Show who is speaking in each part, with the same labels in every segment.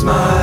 Speaker 1: smile.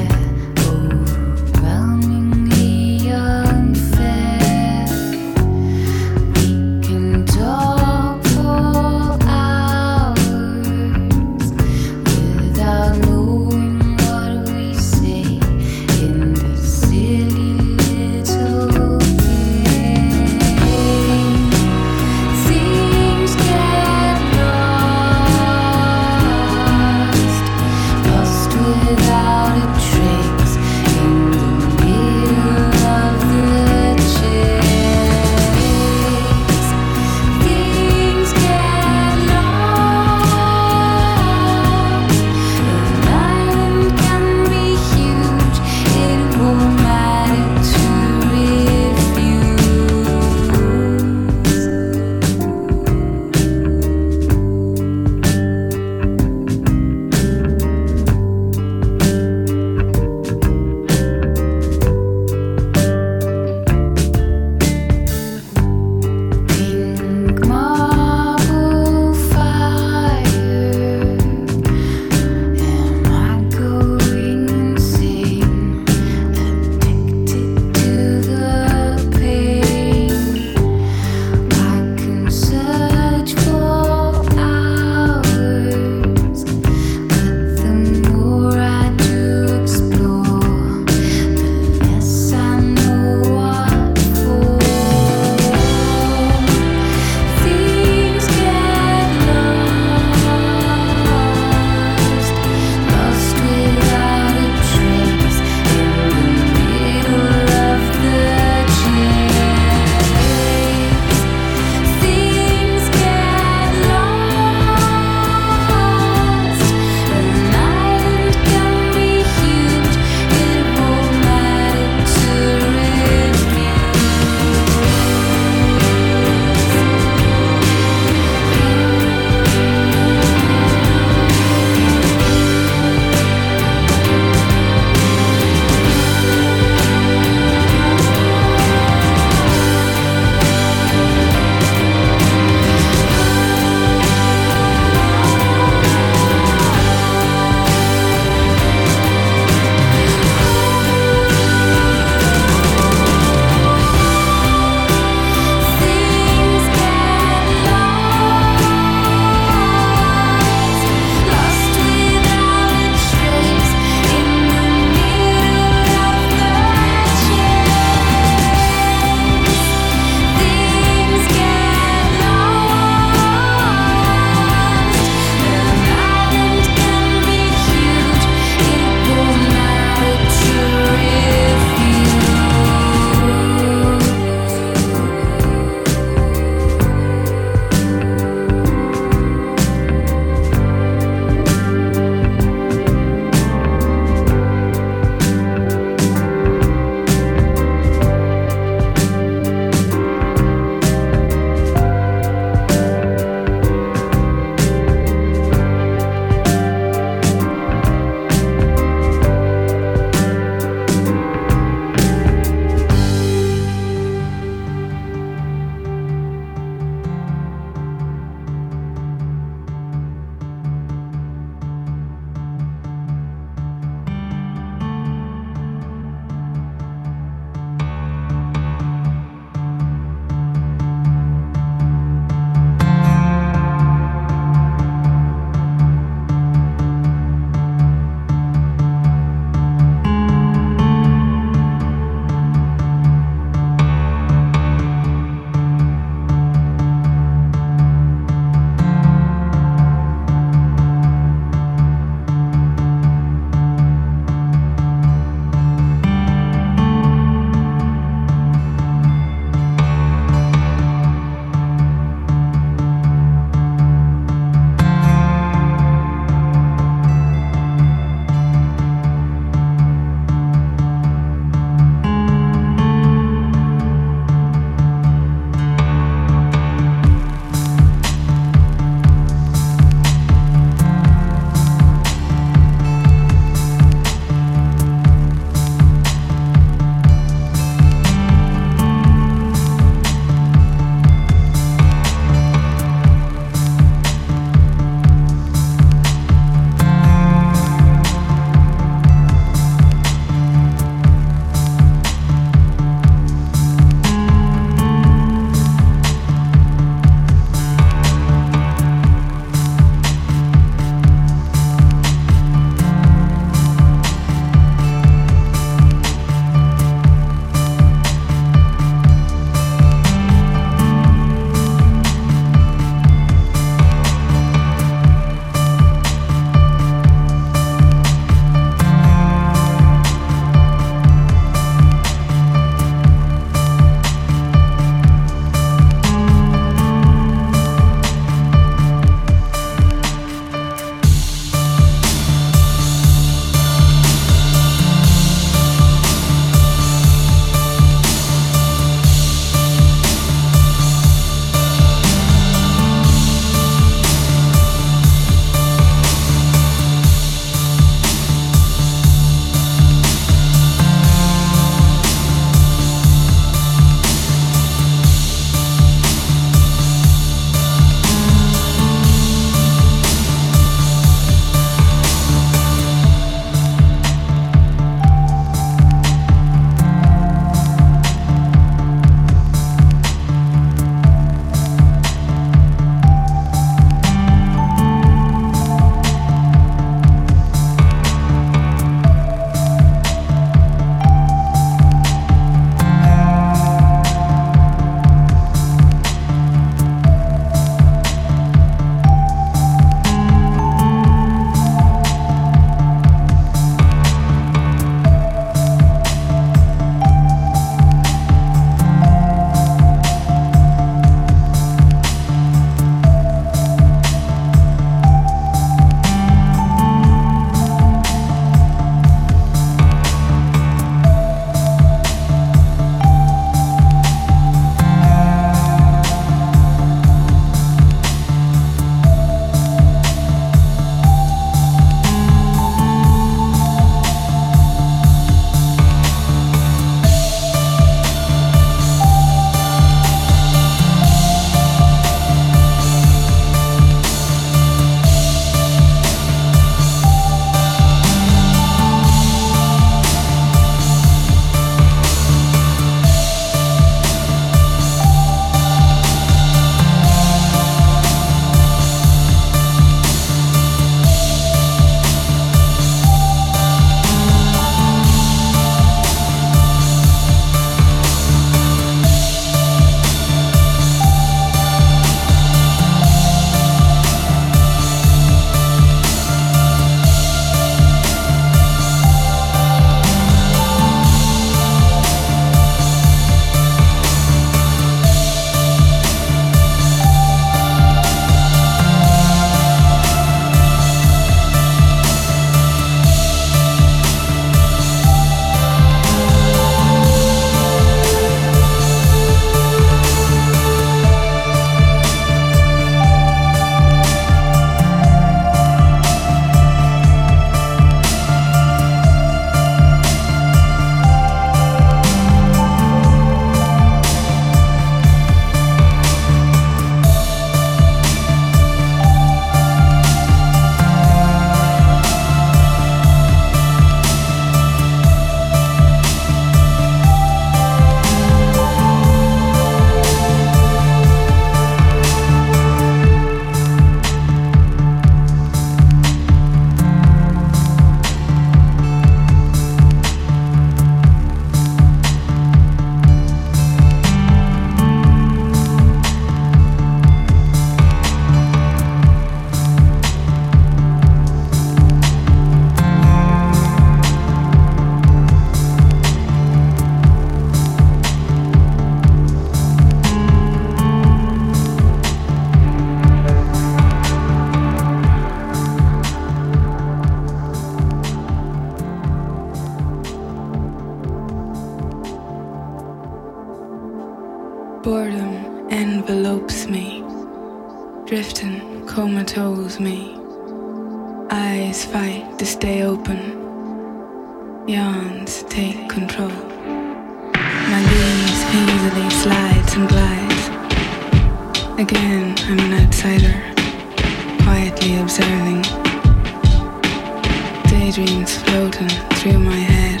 Speaker 1: daydreams floating through my head,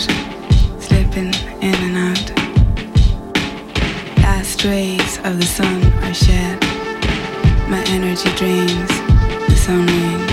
Speaker 1: slipping in and out. Last rays of the sun are shed, my energy drains, the sun
Speaker 2: rings.